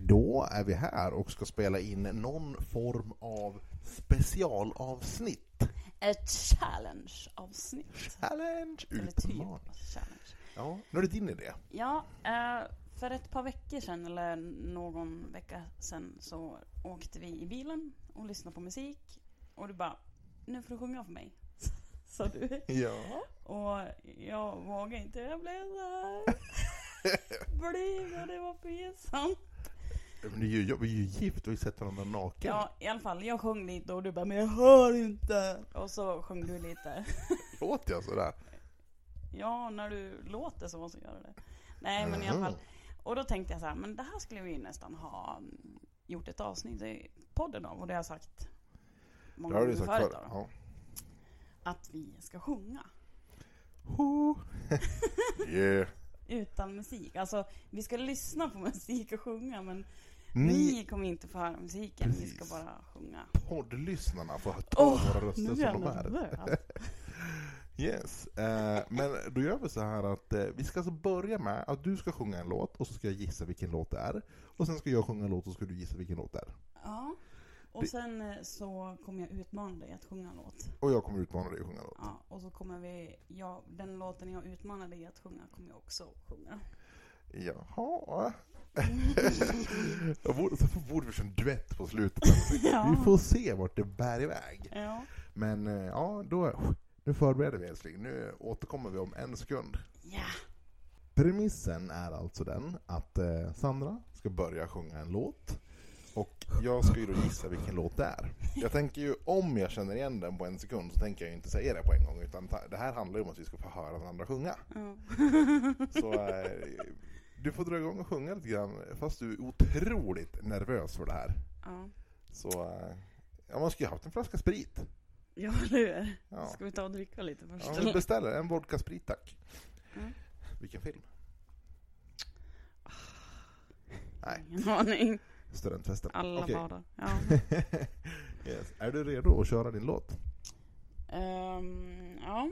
Då är vi här och ska spela in någon form av specialavsnitt. Ett challenge-avsnitt. Challenge, Eller typ utmaning. challenge. Ja, nu är det din idé. Ja, eh, för ett par veckor sedan, eller någon vecka sedan, så åkte vi i bilen och lyssnade på musik. Och du bara, nu får du sjunga för mig. Sa du. Ja. Och jag vågade inte, jag blev där. Blyg och det var pinsamt. Men ju, vi är ju gift, vi har ju sett varandra naken. Ja, i alla fall, jag sjöng lite och du bara, men jag hör inte. Och så sjöng du lite. Låter jag sådär? Ja, när du låter så så gör du det. Nej, men i alla fall. Och då tänkte jag så här, men det här skulle vi nästan ha gjort ett avsnitt i podden av. Och det har jag sagt många gånger sagt förut. förr. Då, Ja. Att vi ska sjunga Ho. yeah. utan musik. Alltså, vi ska lyssna på musik och sjunga, men Ni ni kommer inte få höra musiken. Precis. ska bara sjunga. poddlyssnarna får ta Åh, våra röster som de är. nervös. Yes. Eh, men då gör vi så här att eh, vi ska alltså börja med att du ska sjunga en låt och så ska jag gissa vilken låt det är. Och sen ska jag sjunga en låt och så ska du gissa vilken låt det är. Ja. Och sen eh, så kommer jag utmana dig att sjunga en låt. Och jag kommer utmana dig att sjunga en låt. Ja, och så kommer vi, ja, den låten jag utmanar dig att sjunga kommer jag också sjunga. Jaha. jag borde, så borde vi köra en duett på slutet. Ja. Vi får se vart det bär iväg. Ja. Men eh, ja, då, nu förbereder vi älskling. Nu återkommer vi om en sekund. Ja. Premissen är alltså den att eh, Sandra ska börja sjunga en låt och jag ska ju då gissa vilken låt det är. Jag tänker ju om jag känner igen den på en sekund så tänker jag ju inte säga det på en gång utan ta- det här handlar ju om att vi ska få höra den andra sjunga. ja. Så eh, du får dra igång och sjunga lite grann fast du är otroligt nervös för det här. ja. Så eh, ja, man skulle ju haft en flaska sprit. Ja, det är Ja. Ska vi ta och dricka lite först? Ja, vi eller? beställer en vodka sprit tack. Mm. Vilken film? Nej, Ingen aning. studentfesten. Alla Okej. badar. Ja. yes. Är du redo att köra din låt? Ehm, ja.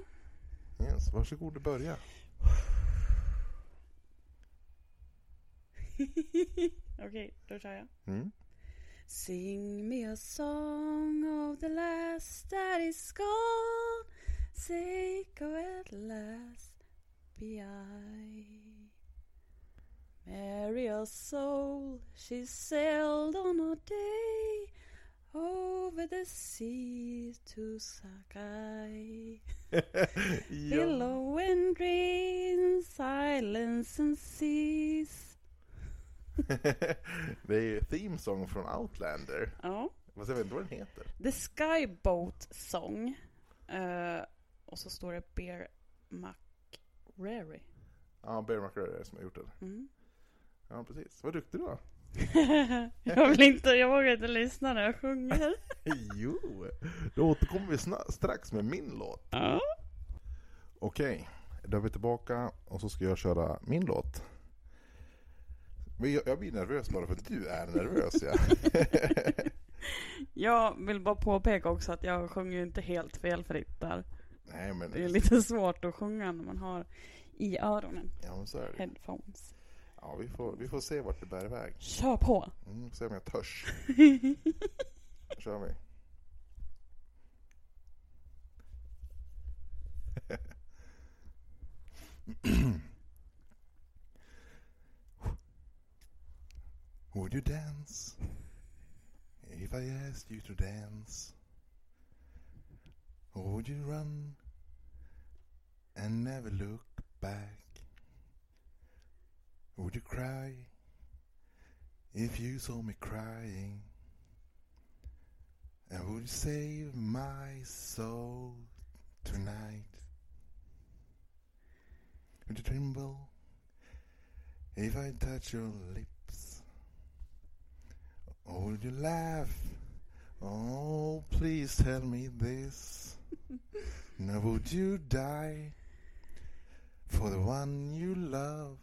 Yes. Varsågod och börja. Okej, då kör jag. Mm. Sing me a song of the last that is gone Sake of at last be I Mary a soul she sailed on a day Over the sea to Sakai. Billow and dreams, silence and seas det är ju theme song från Outlander. Ja Fast jag vet inte vad den heter. The Skyboat Song. Eh, och så står det Bear McRary. Ja, Bear det som har gjort den. Mm. Ja, precis. Vad duktig du var. jag vill inte, jag vågar inte lyssna när jag sjunger. jo, då återkommer vi strax med min låt. Ja. Okej, då är vi tillbaka och så ska jag köra min låt. Men jag, jag blir nervös bara för att du är nervös. Ja. Jag vill bara påpeka också att jag sjunger ju inte helt felfritt där. Nej, men, Det är lite svårt att sjunga när man har i öronen ja, men så är det. headphones. Ja, vi, får, vi får se vart det bär iväg. Kör på! Mm, se om jag törs. Kör vi. Would you dance if I asked you to dance? Would you run and never look back? Would you cry if you saw me crying? And would you save my soul tonight? Would you tremble if I touch your lips? Would you laugh? Oh, please tell me this. now, would you die for the one you love?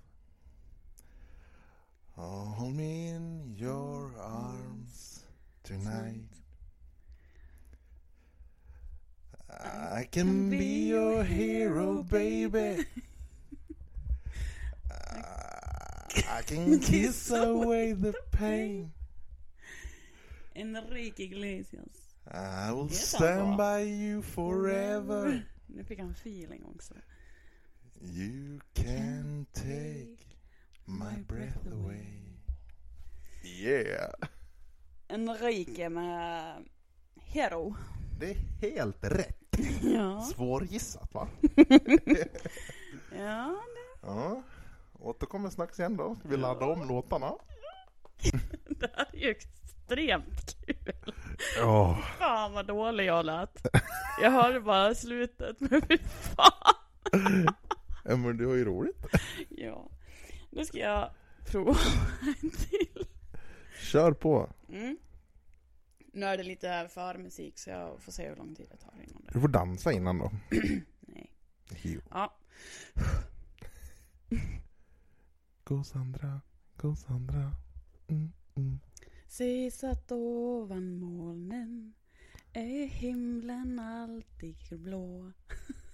Oh, hold me in your oh, arms tonight. I can be your hero, baby. I can kiss away the pain. Enrique Iglesias. I will Det stand by you forever. Nu fick han feeling också. You can take my breath away. Yeah. Enrique med Hero. Det är helt rätt. Ja. Svårgissat va? Ja, Ja. Återkommer snacks igen då. Ska vi ladda om låtarna? det här är ju extremt kul. Ja. Fan vad dålig jag lät. Jag hörde bara slutet, men fy fan. Men det var ju roligt. Ja. Nu ska jag prova en till. Kör på. Mm. Nu är det lite förmusik så jag får se hur lång tid det tar innan det. Du får dansa innan då. Nej. Jo. Ja. Gå Sandra, gå Sandra. Mm, mm. Sägs att ovan molnen är himlen alltid blå.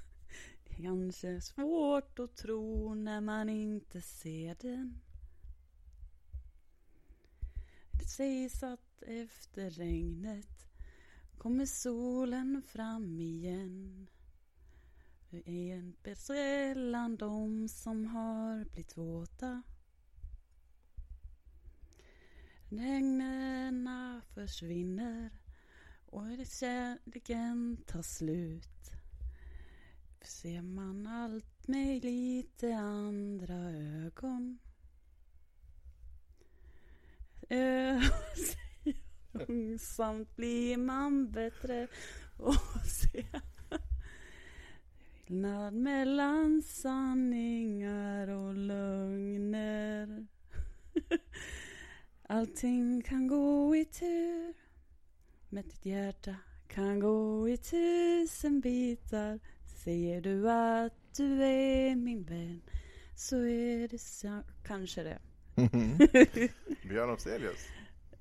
Det är kanske svårt att tro när man inte ser den. Det sägs att efter regnet kommer solen fram igen. Det är en sällan de som har blivit våta. Regnerna försvinner och det kärleken tar slut. Ser man allt med lite andra ögon. Långsamt blir man bättre och ser skillnad mellan sanningar och lögner. Allting kan gå i tur. Men ditt hjärta kan gå i tusen bitar. Säger du att du är min vän så är det så, kanske det. Björn Afzelius.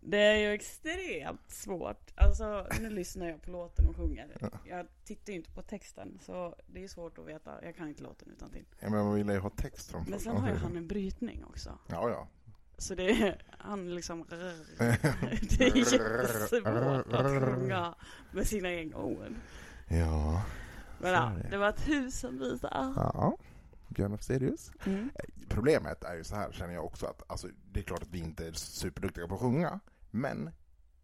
Det är ju extremt svårt. Alltså nu lyssnar jag på låten och sjunger. Jag tittar ju inte på texten så det är svårt att veta. Jag kan inte låten utan till. Ja, men man vill ju ha text från Men sen har ju han en brytning också. Ja, ja. Så det är, han liksom Det är jättesvårt att sjunga med sina egna ord. Ja. Men ja, det. var tusen bitar. Ja. Björn Afzelius. Mm. Problemet är ju så här känner jag också att alltså, det är klart att vi inte är superduktiga på att sjunga. Men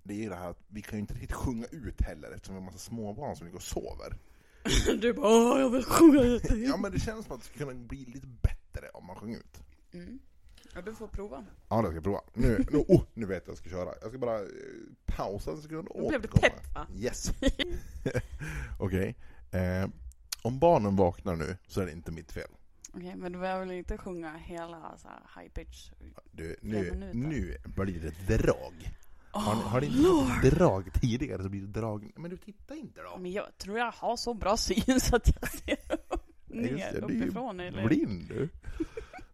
det är ju det här att vi kan ju inte riktigt sjunga ut heller eftersom vi har massa småbarn som ligger och sover. Du bara, åh jag vill sjunga ut. Ja men det känns som att det skulle kunna bli lite bättre om man sjunger ut. Mm. Ja, du får prova. Ja det ska jag prova. Nu, nu, oh, nu vet jag att jag ska köra. Jag ska bara eh, pausa en sekund och Nu blev du återkomma. pepp va? Yes. Okej. Eh, om barnen vaknar nu så är det inte mitt fel. Okej, men du behöver väl inte sjunga hela så här high pitch? Du, Fem nu, minuter. nu blir det drag. Har ni, har ni inte haft drag tidigare så blir det drag. Men du titta inte då. Men jag tror jag har så bra syn så att jag ser upp, Ja, just ner det, du är ju uppifrån. Eller? Blind du.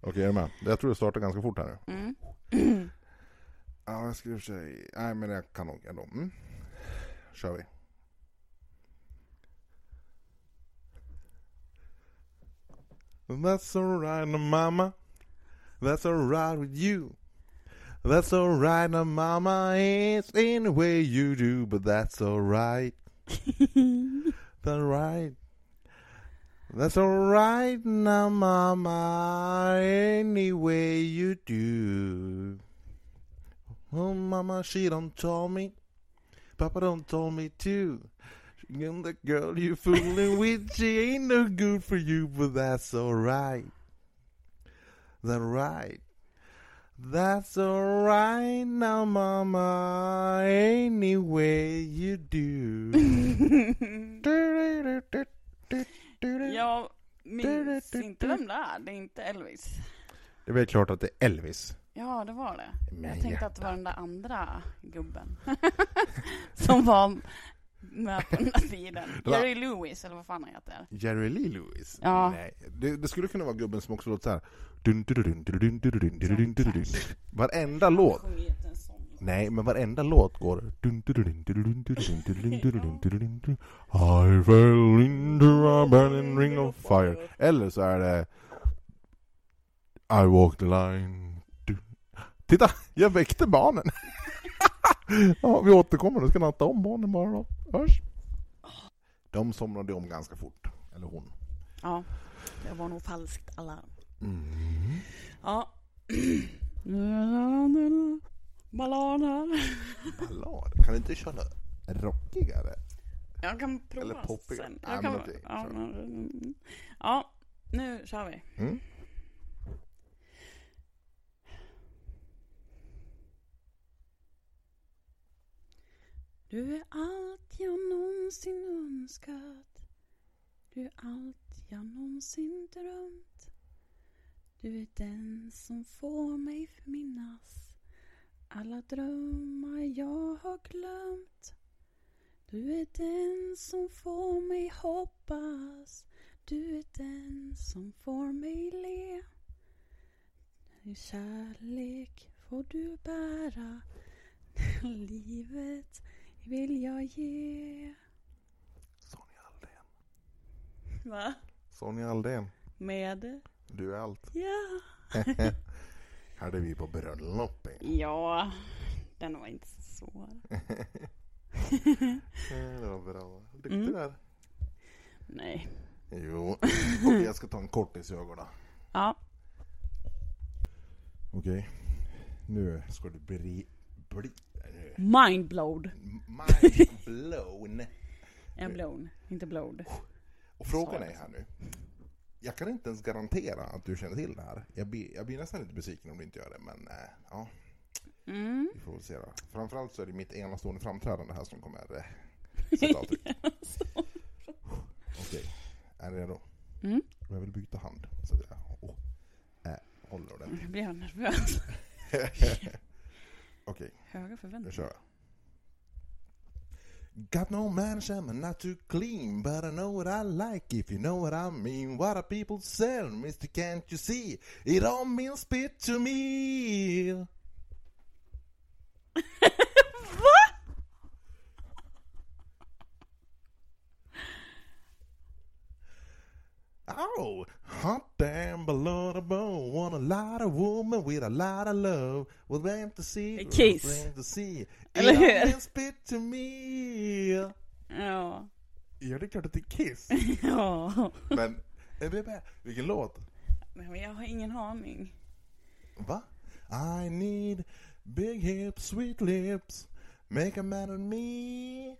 Okej, är du med? Jag tror det startar ganska fort här nu. Mm. Ja, jag skulle för sig... Nej, men jag kan nog ändå. Mm. kör vi. That's alright mama That's alright with you That's alright mama It's any way you do But that's alright That's right That's alright now mama Any way you do Oh, mama, she don't tell me. Papa don't tell me too. And the girl you fooling with, she ain't no good for you, but that's alright. That right. That's alright now, mama. Any way you do. Jag minns inte vem det är. Det är inte Elvis. Det är väl klart att det är Elvis. Ja, det var det. Men jag tänkte hjärta. att det var den där andra gubben som var med på den där tiden. Jerry Lewis, eller vad fan han heter. Jerry Lee Lewis? Ja. Nej. Det, det skulle kunna vara gubben som också låter så här. Varenda låt. Nej, men varenda låt går... I fell into a burning ring of fire. Eller så är det... I walked the line. Titta, jag väckte barnen. ja, vi återkommer, då ska natta om barnen bara då. Hörs. De somnade om ganska fort, eller hon. Ja, det var nog falskt alarm. Mm. Ja. Ballad här. Ballad, kan du inte köra rockigare? Jag kan prova Eller poppigare. sen. Nej, Jag men kan, okej, ja, kör. men- ja, nu kör vi. Mm. Du är allt jag någonsin önskat. Du är allt jag någonsin drömt. Du är den som får mig förminnas alla drömmar jag har glömt. Du är den som får mig hoppas. Du är den som får mig le. Din kärlek får du bära. Livet vill jag ge. Sonja Aldén. Va? Sonja Aldén, Med? du är allt. Ja. Är vi på bröllop. Ja, den var inte så svår. Det var bra. Duktig Mm. där. Nej. Jo. Okej, jag ska ta en kortis i ögonen. Ja. Okej. Nu ska du bli... bli. Mindblowed. Mind blown. En blown, inte blowed. Och frågan är här nu. Jag kan inte ens garantera att du känner till det här. Jag blir, jag blir nästan lite besviken om du inte gör det, men eh, ja, Mm. vi får väl se då. Framförallt så är det mitt enastående framträdande här som kommer eh, sätta avtryck. Okej, är ni redo? Mm. Jag vill byta hand så att jag oh, äh, håller ordentligt. Nu blir jag nervös. Okej, Höga nu förväntningar. kör jag. Got no mansion, I'm not too clean, but I know what I like if you know what I mean. What are people saying, mister can't you see? It all means spit to me. what? Oh, hot damn below the bone. Want a lot of woman with a lot of love. Was meant to see. Kiss. was meant to see. Eller hur? spit to me. Ja. Ja, det är klart att det är Kiss. Ja. Men, vilken låt? Men jag har ingen aning. Va? I need big hips, sweet lips. Make a man of me.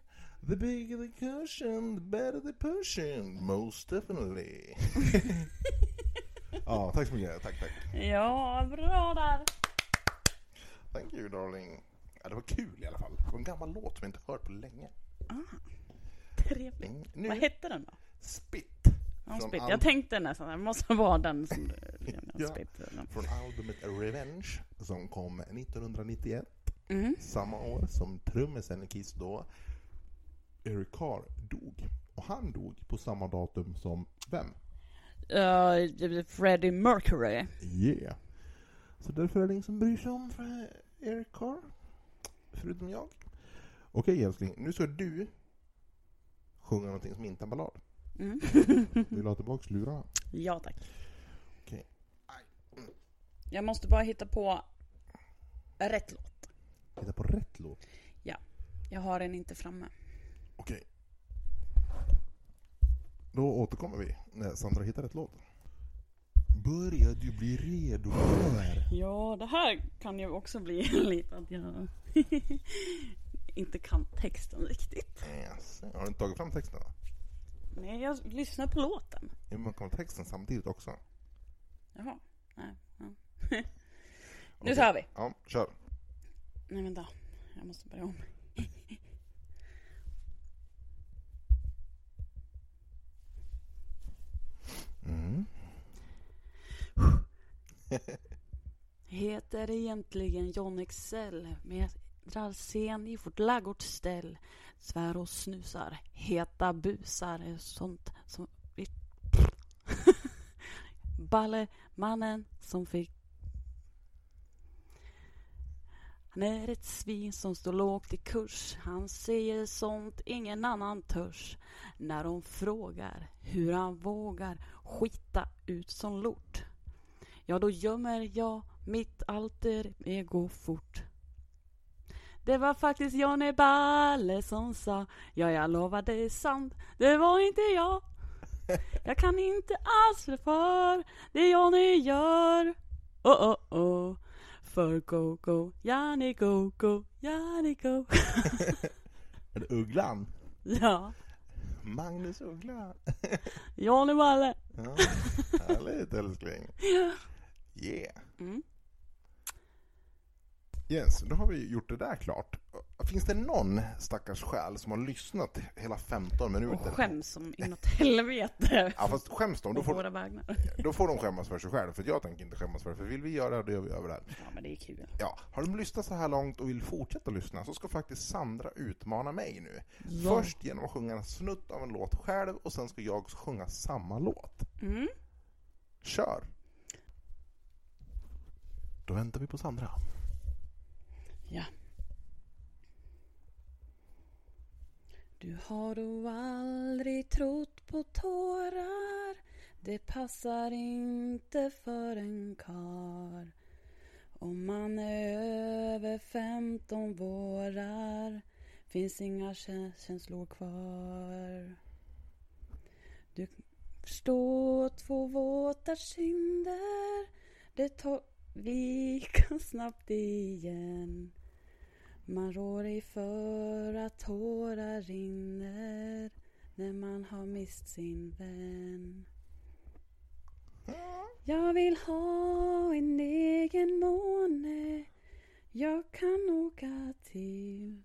The bigger the cushion, the better the pushing. Most definitely. ja, tack så mycket. Tack, tack. Ja, bra där. Thank you darling. Ja, det var kul i alla fall. Det var en gammal låt som jag inte hört på länge. Trevligt. Mm, Nu, Vad hette den då? Spit. Ja, Spit. Jag tänkte nästan, det måste vara den som du... Ja. Spit. Från albumet Revenge som kom 1991. Mm. Samma år som trummisen i Kiss då, Eric Carr, dog. Och han dog på samma datum som vem? Uh, Freddie Mercury. Yeah. Så därför är det ingen som bryr sig om Eric Carr. Förutom jag. Okej älskling, nu ska du sjunga någonting som inte är en ballad. Mm. Vill du ha tillbaks lurarna? ja, tack. Okej. Jag måste bara hitta på rätt låt. Hitta på rätt låt. Jag har den inte framme. Okej. Då återkommer vi när Sandra hittar rätt låt. Börjar du bli redo för? Ja, det här kan ju också bli lite att jag inte kan texten riktigt. Yes. Har du inte tagit fram texten då? Nej, jag lyssnar på låten. Ja, man kan ha texten samtidigt också. Jaha. Nej, ja. Okej. Nu tar vi. Ja, kör. Nej, vänta. Jag måste börja om. Mm. Heter egentligen John Excel med scen i vårt ladugårdsställ. Svär och snusar, heta busar, sånt som vi... Ballemannen som fick... Han är ett svin som står lågt i kurs. Han säger sånt ingen annan törs. När de frågar hur han vågar skita ut som lort. Ja, då gömmer jag Mitt alter ego fort. Det var faktiskt Johnny Balle som sa Ja, jag lovar det är sant, det var inte jag. Jag kan inte alls rå för det Johnny gör. Oh, oh, oh. För go, go, Janni go, go, Janni go. Är det Ugglan? Ja, Magnus Uggla. Johnny Balle. Ja, härligt älskling. Yeah. Mm. Yes, då har vi gjort det där klart. Finns det någon stackars själ som har lyssnat hela 15 Och minuter? skäms som inåt helvete. Ja fast skäms de, då får, då får de skämmas för sig själv. För jag tänker inte skämmas för det. För vill vi göra det, då gör vi över det här. Ja, men det är kul. Ja, har de lyssnat så här långt och vill fortsätta lyssna så ska faktiskt Sandra utmana mig nu. Ja. Först genom att sjunga en snutt av en låt själv och sen ska jag sjunga samma låt. Mm. Kör! Då väntar vi på Sandra. Ja. Du har då aldrig trott på tårar. Det passar inte för en kar. Om man är över 15 vårar Finns inga känslor kvar. Du förstår två våta kinder Det tar lika snabbt igen Man rår ej för att tårar rinner När man har mist sin vän Jag vill ha en egen måne Jag kan åka till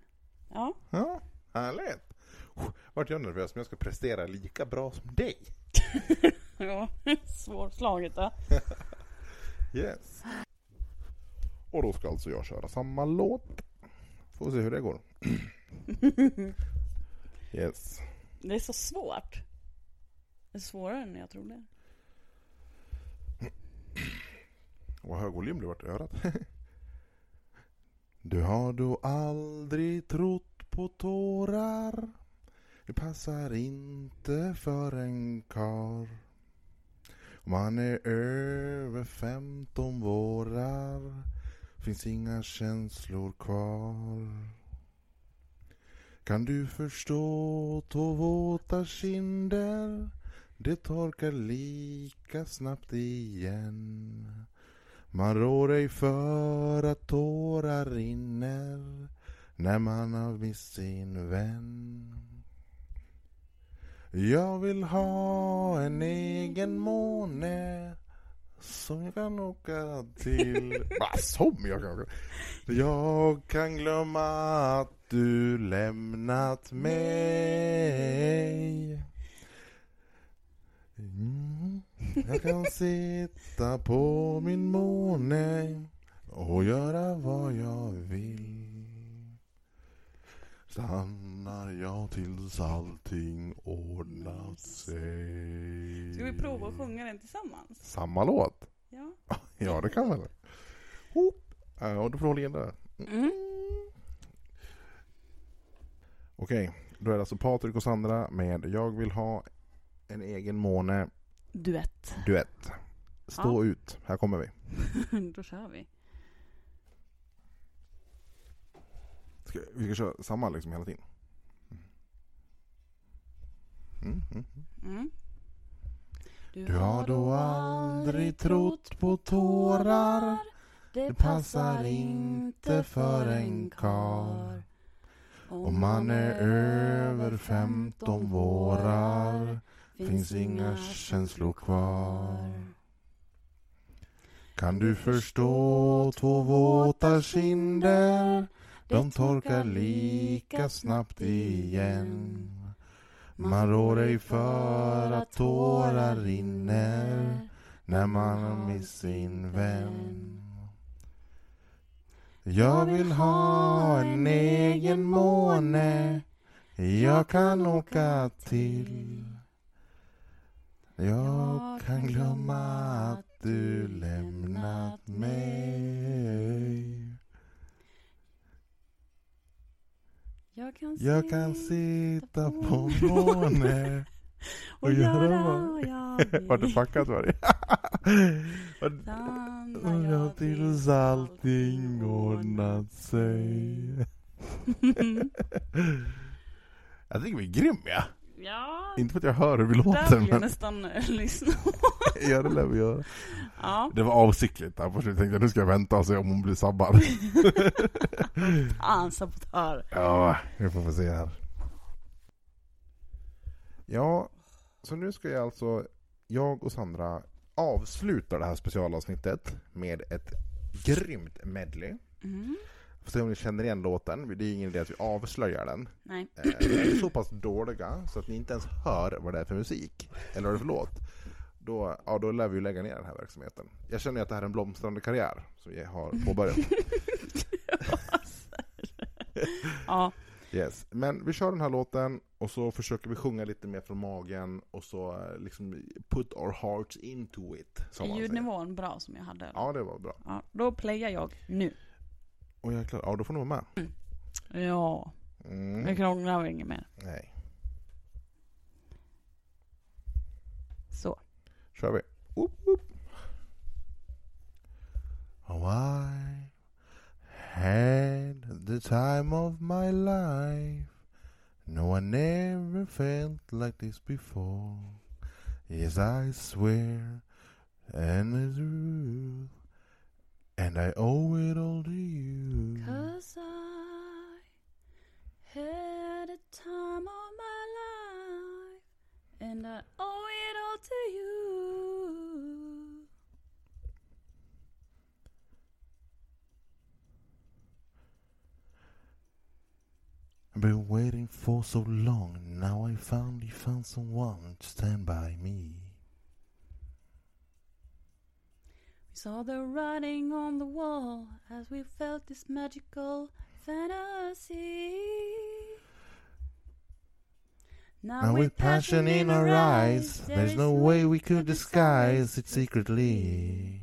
Ja, Ja, härligt. Vart jag nervös men jag ska prestera lika bra som dig. ja. svårslaget då. Yes. Och då ska alltså jag köra samma låt. Får se hur det går. Yes. Det är så svårt. Det är svårare än jag trodde. Vad hög volym det vart i örat. Du har då aldrig trott på tårar Det passar inte för en kar om man är över 15 vårar Finns inga känslor kvar. Kan du förstå två våta kinder? Det torkar lika snabbt igen. Man rår ej för att tårar rinner när man har mist sin vän. Jag vill ha en egen måne som jag kan åka till. Vad som jag kan åka Jag kan glömma att du lämnat mig. Mm. Jag kan sitta på min måne och göra vad jag vill. Stannar jag tills allting ordnat sig. Ska vi prova att sjunga den tillsammans? Samma låt? Ja. Ja, det kan man. Hopp. Ja, du får hålla in där. Mm. Okej, då är det alltså Patrik och Sandra med Jag vill ha en egen måne Duett. duett. Stå ut, här kommer vi. Då kör vi. Ska, vi ska köra samma liksom hela tiden. Mm, mm, mm. Mm. Du har då aldrig trott på tårar. Det passar inte för en kar. Om man är över 15 vårar Finns inga känslor kvar. Kan du förstå två våta kinder De torkar lika snabbt igen. Man rår ej för att tårar rinner När man har mist sin vän. Jag vill ha en egen måne. Jag kan åka till. Jag kan glömma att du lämnat mig Jag kan, Jag kan sitta på måne och göra vad jag vill. Vart det fuckat var det? Sanna, Ja, tills allting ordnat sig. Jag tycker vi är grymma. Ja, Inte för att jag hör hur vi där låter, vill jag men nästan eh, lyssna. ja, det lär vi göra. Ja, Det var avsiktligt där på slutet. tänkte jag nu ska jag vänta och se om hon blir sabbad. fan sabotör. Ja, vi får få se här. Ja, så nu ska jag alltså, jag och Sandra avsluta det här specialavsnittet med ett grymt medley. Mm. Får se om ni känner igen låten. Det är ingen idé att vi avslöjar den. Nej. Eh, Vi är så pass dåliga så att ni inte ens hör vad det är för musik, eller vad det är för låt. Då, ja, då lär vi ju lägga ner den här verksamheten. Jag känner ju att det här är en blomstrande karriär som vi har påbörjat. Ja, Yes. Men vi kör den här låten och så försöker vi sjunga lite mer från magen och så eh, liksom put our hearts into it. Är ljudnivån bra som jag hade? eller? Ja, det var bra. Ja, då playar jag nu. Och jäklar, ja då får ni vara med. Ja, Mm. nu krånglar vi inget mer. Nej, Så. kör vi. Woop, woop. Oh, I had the time of my life. No, I never felt like this before. Yes, I swear, and the truth, and I owe it all to you. Cause I had a time of my life and I owe it all to you. I've been waiting for so long. Now I finally found someone to stand by me. We saw the writing on the wall as we felt this magical fantasy. Now with passion in our eyes, there's no way we could disguise it secretly.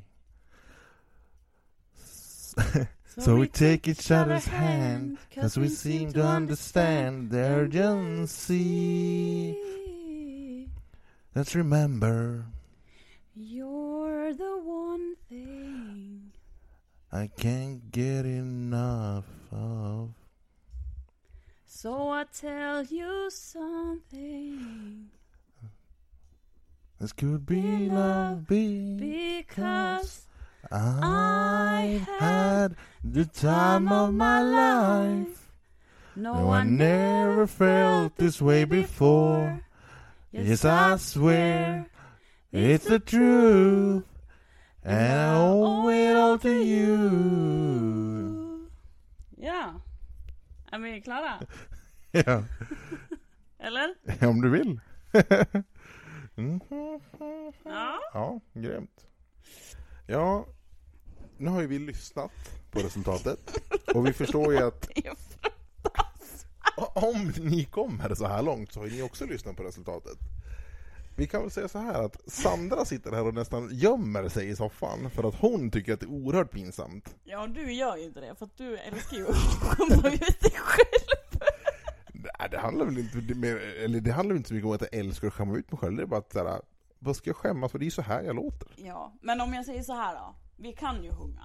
So we take each other's hand, cause we seem to understand the urgency. Let's remember, You're I can't get enough of. So I tell you something This could be love, be because I had the time of my life. No, I never felt this way before. Yes, I swear it's the truth, and I owe it all to you. Ja. Är vi klara? Ja, Eller? om du vill. Mhm. Ja. Ja, grymt. Ja, nu har ju vi lyssnat på resultatet och vi förstår ju att om ni kommer så här långt så har ni också lyssnat på resultatet. Vi kan väl säga så här att Sandra sitter här och nästan gömmer sig i soffan för att hon tycker att det är oerhört pinsamt. Ja, du gör ju inte det för att du älskar ju att skämma ut dig själv. Nej, det handlar väl inte, mer- eller det handlar inte så mycket om att jag älskar att skämma ut mig själv. Det är bara att så här, vad ska jag skämmas för? Det är ju så här jag låter. Ja, men om jag säger så här då. Vi kan ju sjunga.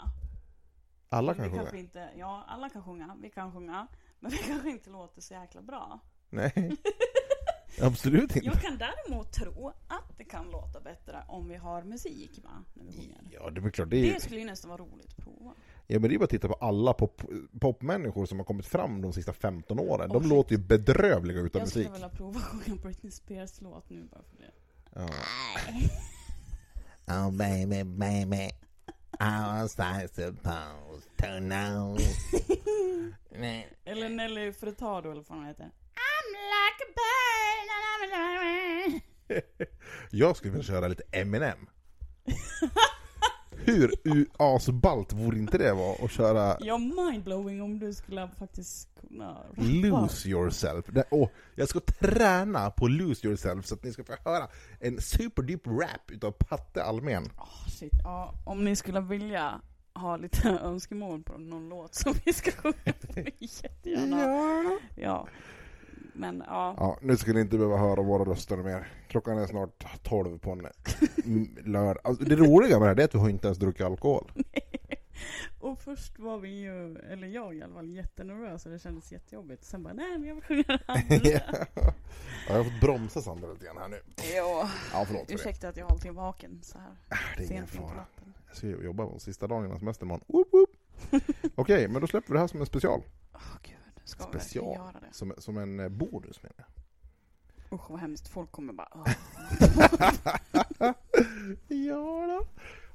Alla vi kan kanske sjunga. Inte, ja, alla kan sjunga. Vi kan sjunga. Men vi kanske inte låter så jäkla bra. Nej, absolut inte. Jag kan däremot tro att det kan låta bättre om vi har musik va? När vi sjunger. Ja, det är väl klart. Det är, Det skulle ju nästan vara roligt att prova. ja, men det är bara att titta på alla pop, popmänniskor som har kommit fram de sista 15 åren. De shit. låter ju bedrövliga utan Jag skulle musik. vilja prova att sjunga Britney Spears låt nu bara för det. Ja. Oh baby, baby, I was I supposed to know? Eller Nelly Furtado eller vad hon heter. Jag skulle vilja köra lite Eminem. Hur asballt vore inte det vara att köra Ja, mindblowing om du skulle faktiskt kunna. Lose yourself? Åh, jag ska träna på Lose yourself så att ni ska få höra en superdeep rap utav Patte Almen. Åh, shit. Ja, om ni skulle vilja ha lite önskemål på någon låt som vi ska sjunga på, jättegärna. Ja. Men ja, Ja, nu ska ni inte behöva höra våra röster mer. Klockan är snart 12 på en lördag. Alltså, det roliga med det här är att vi har inte ens druckit alkohol. och först var vi ju, eller jag i alla fall, jättenervös och det kändes jättejobbigt. Sen bara, nej men jag vill sjunga det andra. ja, jag har fått bromsa Sandra lite grann här nu. ja, Ja, förlåt för ursäkta att jag har alltid vaken så här Äh, Det är ingen fara. Jag ska jobba på sista dagen innan semestern imorgon. Okej, men då släpper vi det här som en special. Gud, ska Special. göra det? Som, som en eh, bonus menar jag. Usch vad hemskt, folk kommer bara, ja då.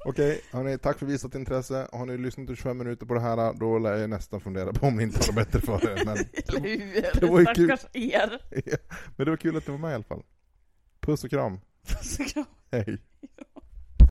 Okej, hörni, tack för visat intresse. Har ni lyssnat i 25 minuter på det här, då lär jag nästan fundera på om ni inte har det bättre för er. Men, hur? det var ju kul. Er. men det var kul att du var med i alla fall. Puss och kram. Puss och kram. Hej.